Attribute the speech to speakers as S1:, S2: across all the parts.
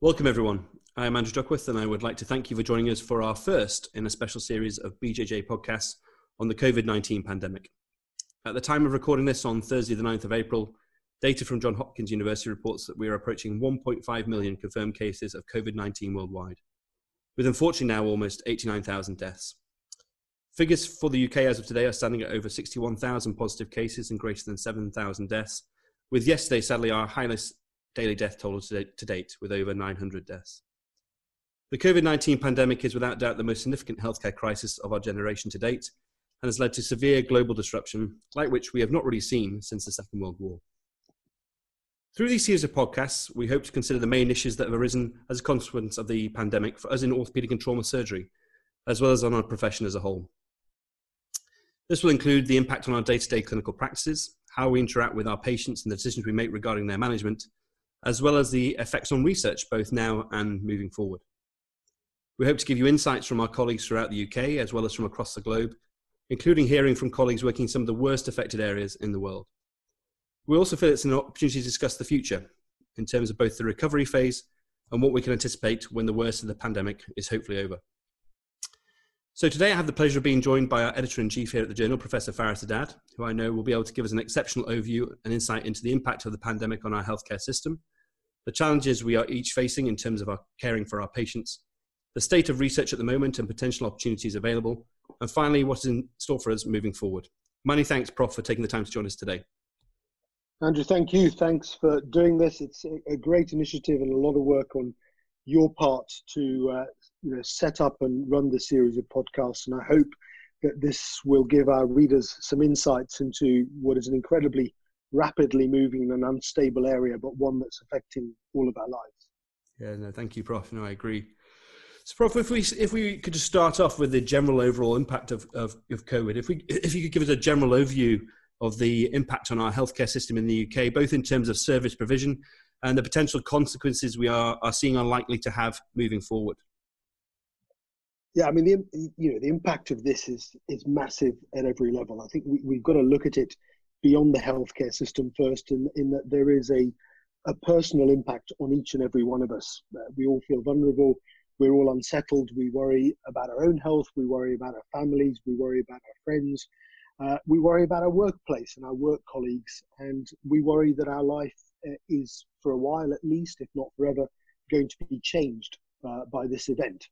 S1: Welcome, everyone. I'm Andrew Duckworth, and I would like to thank you for joining us for our first in a special series of BJJ podcasts on the COVID 19 pandemic. At the time of recording this on Thursday, the 9th of April, data from Johns Hopkins University reports that we are approaching 1.5 million confirmed cases of COVID 19 worldwide, with unfortunately now almost 89,000 deaths. Figures for the UK as of today are standing at over 61,000 positive cases and greater than 7,000 deaths, with yesterday sadly our highest daily death toll to date, with over 900 deaths. The COVID 19 pandemic is without doubt the most significant healthcare crisis of our generation to date and has led to severe global disruption, like which we have not really seen since the Second World War. Through these series of podcasts, we hope to consider the main issues that have arisen as a consequence of the pandemic for us in orthopaedic and trauma surgery, as well as on our profession as a whole. This will include the impact on our day to day clinical practices, how we interact with our patients, and the decisions we make regarding their management, as well as the effects on research both now and moving forward. We hope to give you insights from our colleagues throughout the UK as well as from across the globe, including hearing from colleagues working in some of the worst affected areas in the world. We also feel it's an opportunity to discuss the future in terms of both the recovery phase and what we can anticipate when the worst of the pandemic is hopefully over. So today I have the pleasure of being joined by our editor-in-chief here at the journal, Professor Fares Haddad, who I know will be able to give us an exceptional overview and insight into the impact of the pandemic on our healthcare system, the challenges we are each facing in terms of our caring for our patients, the state of research at the moment and potential opportunities available, and finally, what is in store for us moving forward. Many thanks, Prof, for taking the time to join us today.
S2: Andrew, thank you. Thanks for doing this. It's a great initiative and a lot of work on your part to uh, you know, set up and run this series of podcasts. And I hope that this will give our readers some insights into what is an incredibly rapidly moving and unstable area, but one that's affecting all of our lives.
S1: Yeah, no, thank you, Prof. No, I agree. So, Prof, if we if we could just start off with the general overall impact of, of, of COVID, if we if you could give us a general overview of the impact on our healthcare system in the UK, both in terms of service provision and the potential consequences we are, are seeing unlikely to have moving forward.
S2: Yeah, I mean, the, you know, the impact of this is is massive at every level. I think we, we've got to look at it beyond the healthcare system first, in, in that there is a, a personal impact on each and every one of us. Uh, we all feel vulnerable. We're all unsettled. We worry about our own health. We worry about our families. We worry about our friends. Uh, we worry about our workplace and our work colleagues. And we worry that our life uh, is, for a while at least, if not forever, going to be changed uh, by this event.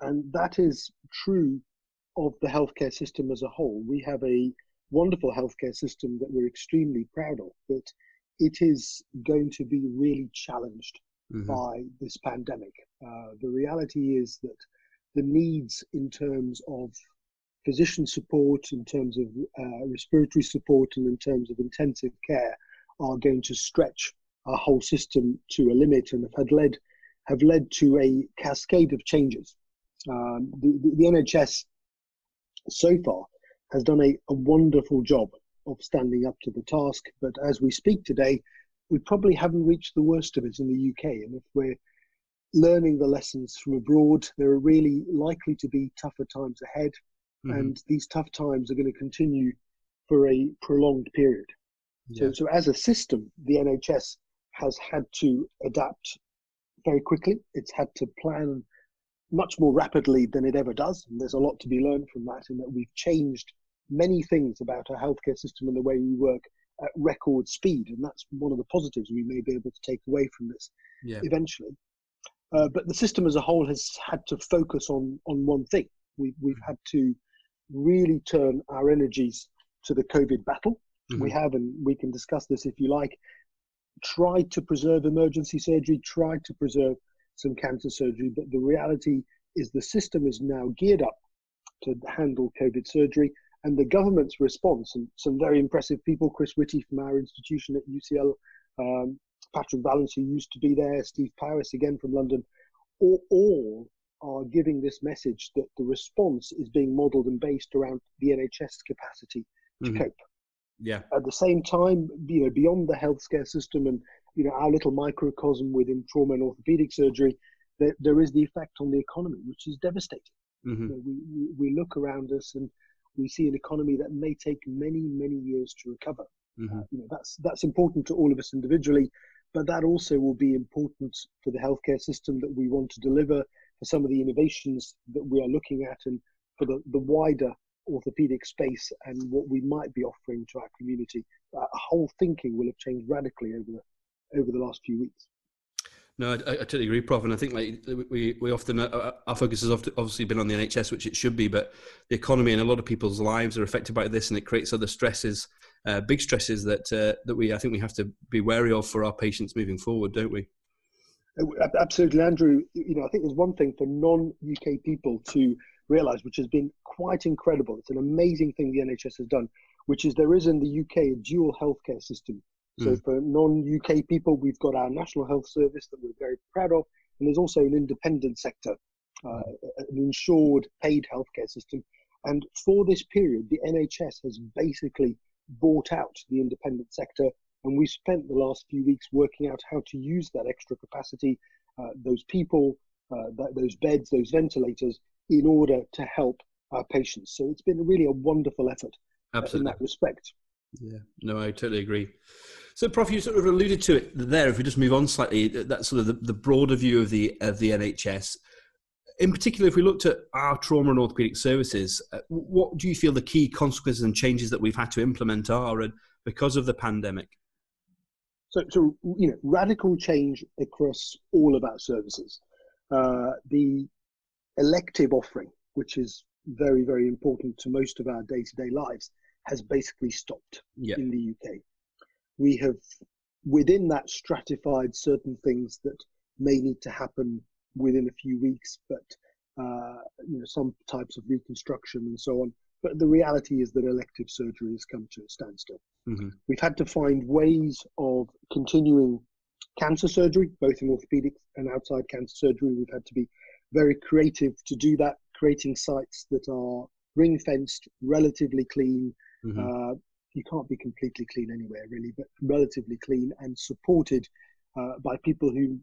S2: And that is true of the healthcare system as a whole. We have a wonderful healthcare system that we're extremely proud of, but it is going to be really challenged mm-hmm. by this pandemic. Uh, the reality is that the needs in terms of physician support, in terms of uh, respiratory support, and in terms of intensive care are going to stretch our whole system to a limit and have led have led to a cascade of changes. Um, the, the, the NHS so far has done a, a wonderful job of standing up to the task. But as we speak today, we probably haven't reached the worst of it in the UK. And if we're learning the lessons from abroad, there are really likely to be tougher times ahead. Mm-hmm. And these tough times are going to continue for a prolonged period. Yeah. So, so as a system, the NHS has had to adapt very quickly. It's had to plan much more rapidly than it ever does. And there's a lot to be learned from that in that we've changed many things about our healthcare system and the way we work at record speed. And that's one of the positives we may be able to take away from this yeah. eventually. Uh, but the system as a whole has had to focus on, on one thing. We, we've had to really turn our energies to the COVID battle. Mm-hmm. We have, and we can discuss this if you like, tried to preserve emergency surgery, tried to preserve some cancer surgery, but the reality is the system is now geared up to handle COVID surgery and the government's response, and some very impressive people, Chris Whitty from our institution at UCL, um, Patrick Vallance, who used to be there, Steve Powis again from London, all, all are giving this message that the response is being modelled and based around the NHS capacity to mm-hmm. cope.
S1: Yeah.
S2: At the same time, you know, beyond the healthcare system and you know our little microcosm within trauma and orthopedic surgery, there, there is the effect on the economy, which is devastating. Mm-hmm. You know, we, we look around us and we see an economy that may take many, many years to recover. Mm-hmm. Uh, you know, that's that's important to all of us individually, but that also will be important for the healthcare system that we want to deliver, for some of the innovations that we are looking at, and for the, the wider orthopedic space and what we might be offering to our community. Our whole thinking will have changed radically over the, over the last few weeks.
S1: No, I, I, totally agree, Prof. And I think like we we often uh, uh our focus has obviously been on the NHS, which it should be, but the economy and a lot of people's lives are affected by this, and it creates other stresses, uh, big stresses that uh, that we I think we have to be wary of for our patients moving forward, don't we?
S2: Uh, absolutely, Andrew. You know, I think there's one thing for non-UK people to realise, which has been quite incredible. It's an amazing thing the NHS has done, which is there is in the UK a dual healthcare system so mm. for non-UK people, we've got our National Health Service that we're very proud of, and there's also an independent sector, uh, an insured paid healthcare system. And for this period, the NHS has basically bought out the independent sector, and we've spent the last few weeks working out how to use that extra capacity, uh, those people, uh, that, those beds, those ventilators, in order to help our patients. So it's been really a wonderful effort uh, in that respect.
S1: Yeah, no, I totally agree. So, Prof, you sort of alluded to it there. If we just move on slightly, that's sort of the, the broader view of the of the NHS. In particular, if we looked at our trauma and orthopaedic services, uh, what do you feel the key consequences and changes that we've had to implement are because of the pandemic?
S2: So, so you know, radical change across all of our services. Uh, the elective offering, which is very, very important to most of our day-to-day lives, has basically stopped yep. in the UK. We have within that stratified certain things that may need to happen within a few weeks, but uh, you know some types of reconstruction and so on. But the reality is that elective surgery has come to a standstill. Mm-hmm. We've had to find ways of continuing cancer surgery, both in orthopedics and outside cancer surgery. We've had to be very creative to do that, creating sites that are ring fenced, relatively clean, Mm-hmm. Uh, you can't be completely clean anywhere, really, but relatively clean and supported uh, by people who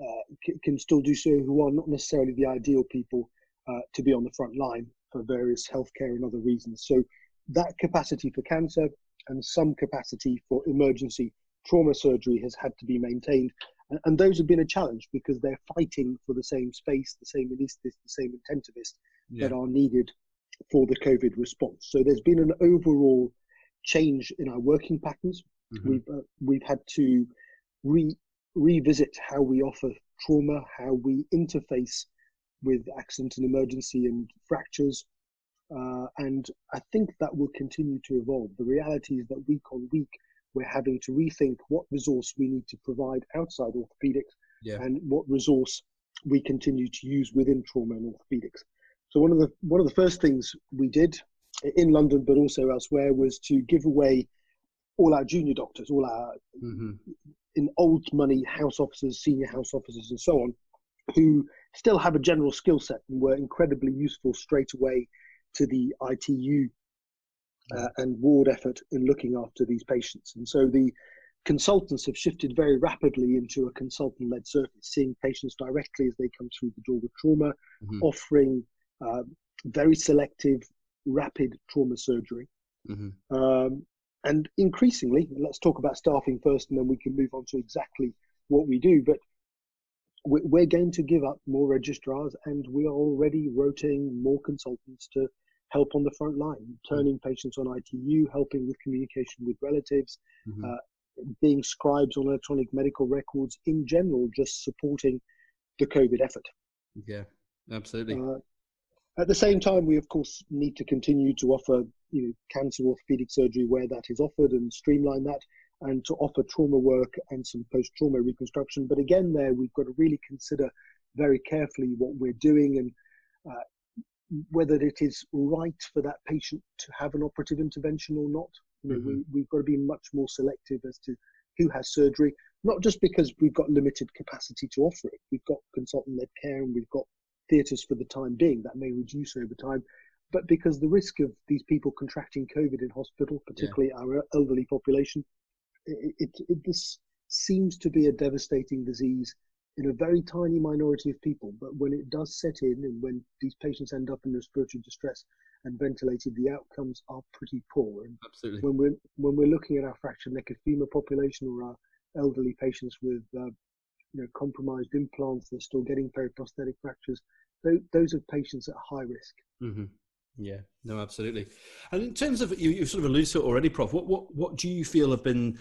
S2: uh, c- can still do so, who are not necessarily the ideal people uh, to be on the front line for various healthcare and other reasons. So that capacity for cancer and some capacity for emergency trauma surgery has had to be maintained. And, those have been a challenge because they're fighting for the same space, the same anaesthetists, the same intensivists yeah. that are needed for the COVID response. So there's been an overall change in our working patterns. Mm-hmm. We've uh, we've had to re- revisit how we offer trauma, how we interface with accident and emergency and fractures. Uh, and I think that will continue to evolve. The reality is that week on week, we're having to rethink what resource we need to provide outside orthopedics yeah. and what resource we continue to use within trauma and orthopedics. So one of the one of the first things we did in London, but also elsewhere, was to give away all our junior doctors, all our mm-hmm. in old money house officers, senior house officers, and so on, who still have a general skill set and were incredibly useful straight away to the ITU uh, and ward effort in looking after these patients. And so the consultants have shifted very rapidly into a consultant led service, seeing patients directly as they come through the door with trauma, mm-hmm. offering uh, very selective, rapid trauma surgery. Mm-hmm. Um, and increasingly, let's talk about staffing first, and then we can move on to exactly what we do. But we're going to give up more registrars, and we are already rotating more consultants to help on the front line, turning mm-hmm. patients on ITU, helping with communication with relatives, mm-hmm. uh, being scribes on electronic medical records, in general, just supporting the COVID effort.
S1: Yeah, absolutely. Uh,
S2: at the same time, we of course need to continue to offer you know, cancer orthopedic surgery where that is offered and streamline that, and to offer trauma work and some post-trauma reconstruction. But again, there we've got to really consider very carefully what we're doing and uh, whether it is right for that patient to have an operative intervention or not. You know, mm-hmm. we, have got to be much more selective as to who has surgery, not just because we've got limited capacity to offer it. We've got consultant-led care and we've got theatres for the time being. That may reduce over time, but because the risk of these people contracting COVID in hospital, particularly yeah. our elderly population, it, it, it, this seems to be a devastating disease in a very tiny minority of people. But when it does set in, and when these patients end up in respiratory distress and ventilated, the outcomes are pretty poor. And
S1: Absolutely.
S2: When we're when we're looking at our fractured neck of femur population or our elderly patients with uh, you know compromised implants. They're still getting periprosthetic fractures. Those, are patients at high risk.
S1: Mm-hmm. Yeah, no, absolutely. And in terms of you, you sort of alluded to it already, Prof. What what what do you feel have been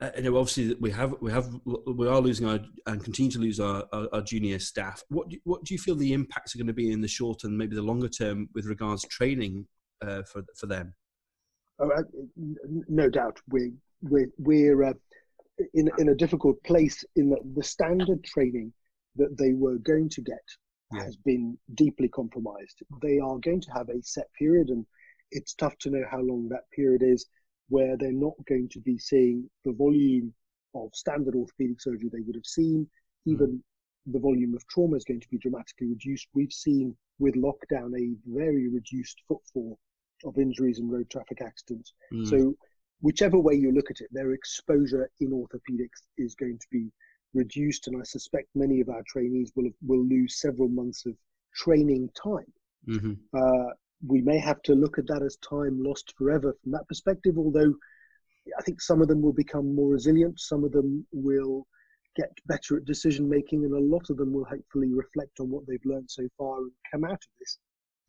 S1: uh, you know, obviously we have we have we are losing our and continue to lose our, our, our junior staff. What do, what do you feel the impacts are going to be in the short and maybe the longer term with regards to training uh, for for them?
S2: Oh, uh, no doubt, we we're we're uh, in in a difficult place in that the standard training that they were going to get yeah. has been deeply compromised. They are going to have a set period, and it's tough to know how long that period is where they're not going to be seeing the volume of standard orthopedic surgery they would have seen. Hmm. Even mm. the volume of trauma is going to be dramatically reduced. We've seen with lockdown a very reduced footfall of injuries and road traffic accidents. Mm. So, whichever way you look at it, their exposure in orthopedics is going to be reduced, and I suspect many of our trainees will will lose several months of training time. Mm-hmm. Uh, we may have to look at that as time lost forever from that perspective, although I think some of them will become more resilient, some of them will get better at decision making, and a lot of them will hopefully reflect on what they've learned so far and come out of this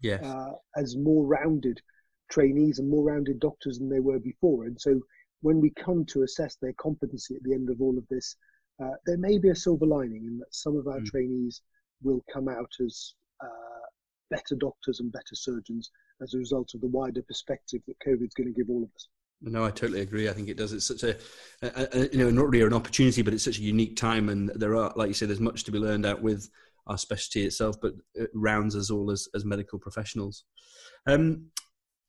S1: yes. Uh,
S2: as more rounded trainees and more rounded doctors than they were before. And so when we come to assess their competency at the end of all of this, uh, there may be a silver lining in that some of our mm. trainees will come out as uh, better doctors and better surgeons as a result of the wider perspective that COVID's going to give all of us.
S1: No, I totally agree. I think it does. It's such a, a, a, you know, not really an opportunity, but it's such a unique time, and there are, like you say, there's much to be learned out with our specialty itself, but it rounds us all as, as medical professionals. Um,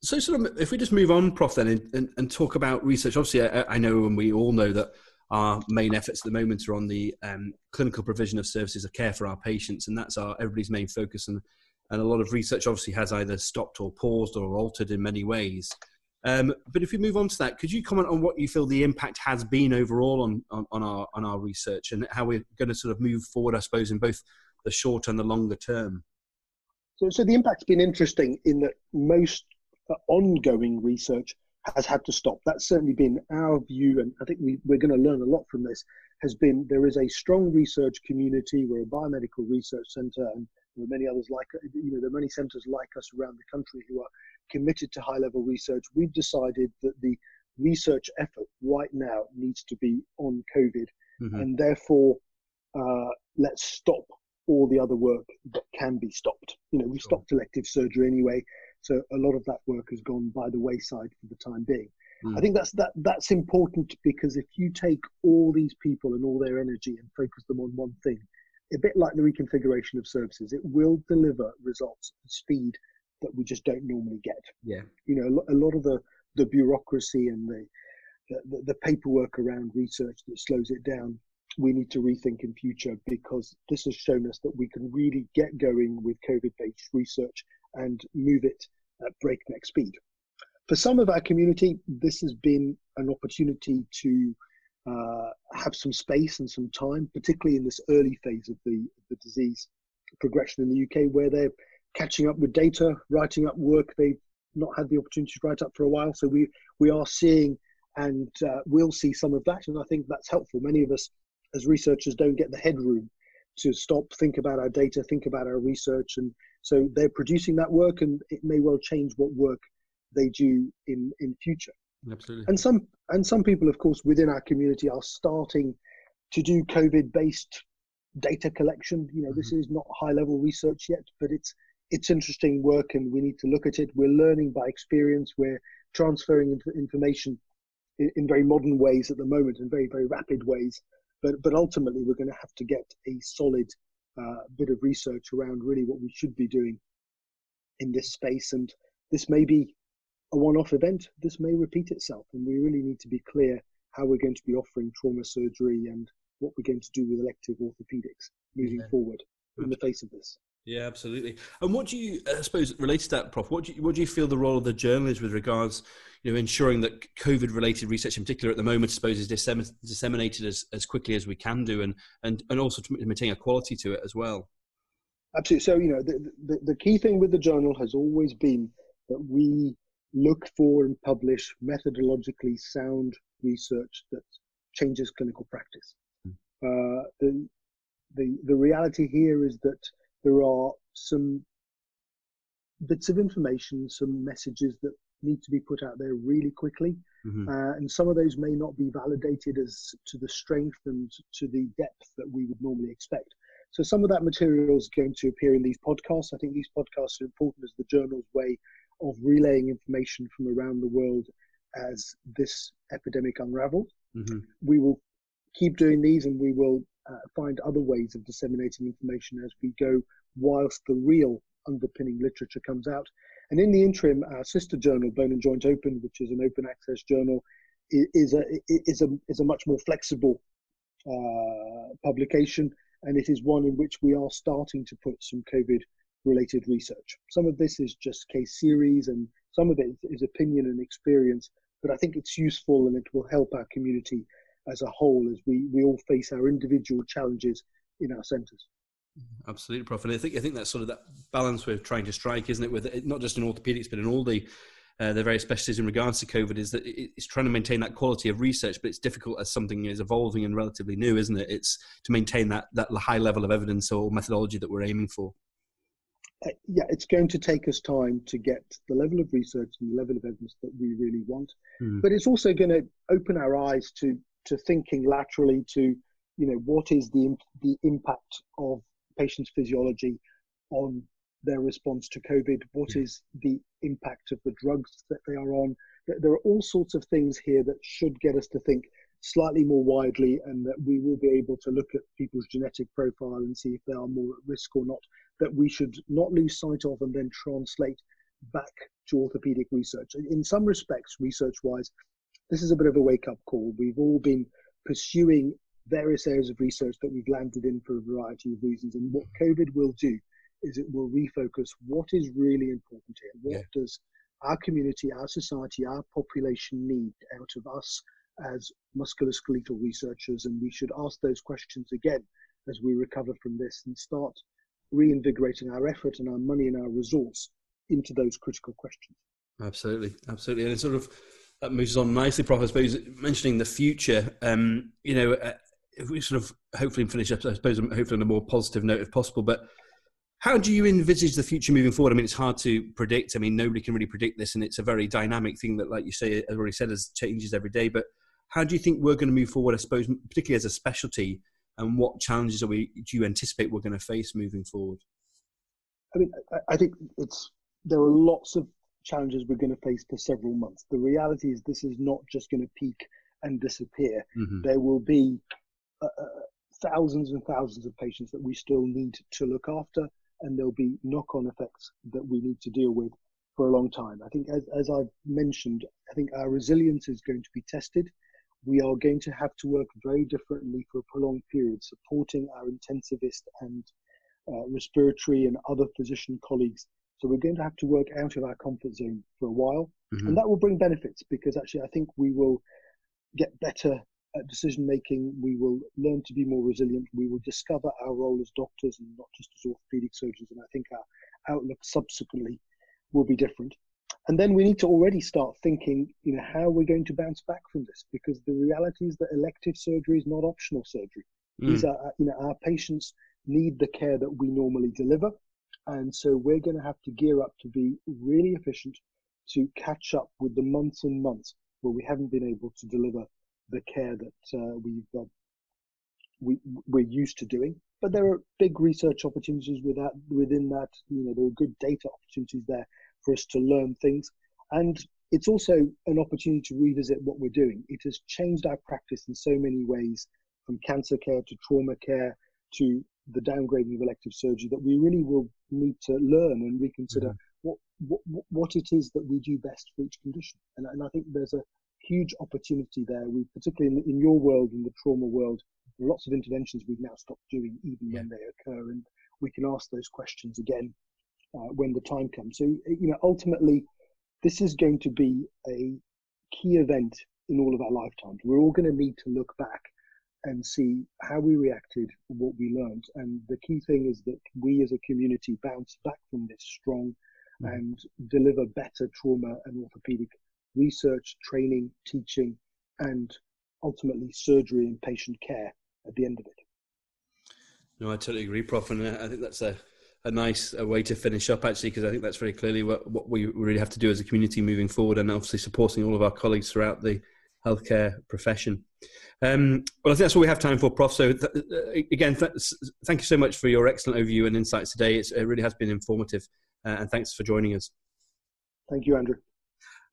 S1: so, sort of, if we just move on, Prof, then, and, and, and talk about research. Obviously, I, I, know, and we all know that our main efforts at the moment are on the um, clinical provision of services of care for our patients, and that's our everybody's main focus. And and a lot of research obviously has either stopped or paused or altered in many ways. Um, but if we move on to that, could you comment on what you feel the impact has been overall on, on, on, our on our research and how we're going to sort of move forward, I suppose, in both the short and the longer term?
S2: So, so the impact's been interesting in that most uh, ongoing research has had to stop. That's certainly been our view, and I think we, we're going to learn a lot from this. Has been there is a strong research community. We're a biomedical research centre, and there are many others like you know there are many centres like us around the country who are committed to high level research. We've decided that the research effort right now needs to be on COVID, mm-hmm. and therefore uh, let's stop all the other work that can be stopped. You know, we sure. stopped elective surgery anyway, so a lot of that work has gone by the wayside for the time being. Mm. I think that's that that's important because if you take all these people and all their energy and focus them on one thing, a bit like the reconfiguration of services, it will deliver results at speed that we just don't normally get.
S1: Yeah.
S2: You know, a lot of the, the bureaucracy and the, the, the paperwork around research that slows it down, we need to rethink in future because this has shown us that we can really get going with COVID-based research and move it at breakneck speed. For some of our community, this has been an opportunity to uh, have some space and some time, particularly in this early phase of the, the disease progression in the UK, where they're catching up with data, writing up work they've not had the opportunity to write up for a while. So we we are seeing and uh, we'll see some of that, and I think that's helpful. Many of us as researchers don't get the headroom to stop, think about our data, think about our research, and so they're producing that work, and it may well change what work they do in in future.
S1: Absolutely.
S2: And some and some people, of course, within our community are starting to do COVID-based data collection. You know, mm-hmm. this is not high-level research yet, but it's it's interesting work, and we need to look at it. We're learning by experience. We're transferring information in, in very modern ways at the moment, in very very rapid ways. But but ultimately, we're going to have to get a solid uh, bit of research around really what we should be doing in this space, and this may be a one-off event, this may repeat itself, and we really need to be clear how we're going to be offering trauma surgery and what we're going to do with elective orthopedics moving forward in the face of this.
S1: Yeah, absolutely. And what do you, I suppose, related to that, Prof? What do you, what do you feel the role of the journal is with regards, you know, ensuring that COVID-related research, in particular at the moment, I suppose, is disseminated as, as quickly as we can do, and and and also to maintain a quality to it as well.
S2: Absolutely. So, you know, the, the, the key thing with the journal has always been that we look for and publish methodologically sound research that changes clinical practice. Mm. Uh, the, the, the reality here is that there are some bits of information, some messages that need to be put out there really quickly. Mm-hmm. Uh, and some of those may not be validated as to the strength and to the depth that we would normally expect. So some of that material is going to appear in these podcasts. I think these podcasts are important as the journal's way of relaying information from around the world as this epidemic unravels. Mm-hmm. We will keep doing these and we will uh, find other ways of disseminating information as we go whilst the real underpinning literature comes out. And in the interim, our sister journal, Bone and Joint Open, which is an open access journal, is a is a is a much more flexible uh, publication, and it is one in which we are starting to put some COVID related research. Some of this is just case series, and some of it is opinion and experience. But I think it's useful, and it will help our community as a whole as we we all face our individual challenges in our centres.
S1: Absolutely, Prof. And I think I think that's sort of that balance we're trying to strike, isn't it? With it, not just in orthopedics, but in all the uh, the various specialties in regards to COVID, is that it's trying to maintain that quality of research, but it's difficult as something is evolving and relatively new, isn't it? It's to maintain that that high level of evidence or methodology that we're aiming for.
S2: Uh, yeah, it's going to take us time to get the level of research and the level of evidence that we really want, mm. but it's also going to open our eyes to to thinking laterally to you know what is the the impact of patient's physiology on their response to COVID? What hmm. the impact of the drugs that they are on? There are all sorts of things here that should get us to think slightly more widely and that we will be able to look at people's genetic profile and see if they are more at risk or not, that we should not lose sight of and then translate back to orthopedic research. In some respects, research wise, this is a bit of a wake up call. We've all been pursuing various areas of research that we've landed in for a variety of reasons. And what COVID will do is it will refocus what is really important here. What yeah. does our community, our society, our population need out of us as musculoskeletal researchers? And we should ask those questions again as we recover from this and start reinvigorating our effort and our money and our resource into those critical questions.
S1: Absolutely, absolutely, and it sort of that moves on nicely, Prof. I suppose mentioning the future. Um, you know, uh, if we sort of hopefully finish up, I suppose, hopefully on a more positive note if possible, but how do you envisage the future moving forward? I mean, it's hard to predict. I mean, nobody can really predict this, and it's a very dynamic thing that, like you say, as already said, as changes every day. But how do you think we're going to move forward? I suppose, particularly as a specialty, and what challenges are we do you anticipate we're going to face moving forward?
S2: I mean, I think it's there are lots of challenges we're going to face for several months. The reality is, this is not just going to peak and disappear. Mm-hmm. There will be uh, uh, thousands and thousands of patients that we still need to look after, and there'll be knock-on effects that we need to deal with for a long time. I think, as, as I've mentioned, I think our resilience is going to be tested. We are going to have to work very differently for a prolonged period, supporting our intensivist and uh, respiratory and other physician colleagues. So we're going to have to work out of our comfort zone for a while, mm-hmm. and that will bring benefits because actually I think we will get better at decision making. We will learn to be more resilient. We will discover our role as doctors and not just as orthopedic surgeons. And I think our outlook subsequently will be different. And then we need to already start thinking, you know, how we're going to bounce back from this, because the reality is that elective surgery is not optional surgery. Mm. These are, you know, our patients need the care that we normally deliver, and so we're going to have to gear up to be really efficient to catch up with the months and months where we haven't been able to deliver the care that uh, we've uh, we we're used to doing. But there are big research opportunities with that, within that. You know, there are good data opportunities there for us to learn things, and it's also an opportunity to revisit what we're doing. It has changed our practice in so many ways, from cancer care to trauma care to the downgrading of elective surgery, that we really will need to learn and reconsider mm-hmm. what, what what it is that we do best for each condition. And, and I think there's a huge opportunity there. We, particularly in, in your world, in the trauma world, lots of interventions we've now stopped doing, even yeah. when they occur, and we can ask those questions again uh, when the time comes. So, you know, ultimately, this is going to be a key event in all of our lifetimes. We're all going to need to look back and see how we reacted, what we learned. And the key thing is that we as a community bounce back from this strong mm. and deliver better trauma and orthopedic research, training, teaching, and ultimately surgery and patient care at the end of it.
S1: No, I totally agree, Prof. And uh, I think that's a, a nice a way to finish up, actually, because I think that's very clearly what, what we really have to do as a community moving forward and obviously supporting all of our colleagues throughout the healthcare profession. Um, well, I think that's all we have time for, Prof. So, th- uh, again, th- thank you so much for your excellent overview and insights today. It's, it really has been informative, uh, and thanks for joining us.
S2: Thank you, Andrew.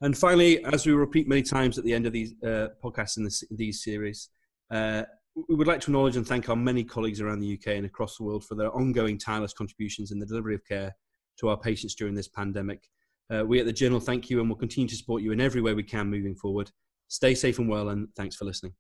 S1: And finally, as we repeat many times at the end of these uh, podcasts in this, these series, uh, we would like to acknowledge and thank our many colleagues around the UK and across the world for their ongoing tireless contributions in the delivery of care to our patients during this pandemic. Uh, we at the Journal thank you and will continue to support you in every way we can moving forward. Stay safe and well, and thanks for listening.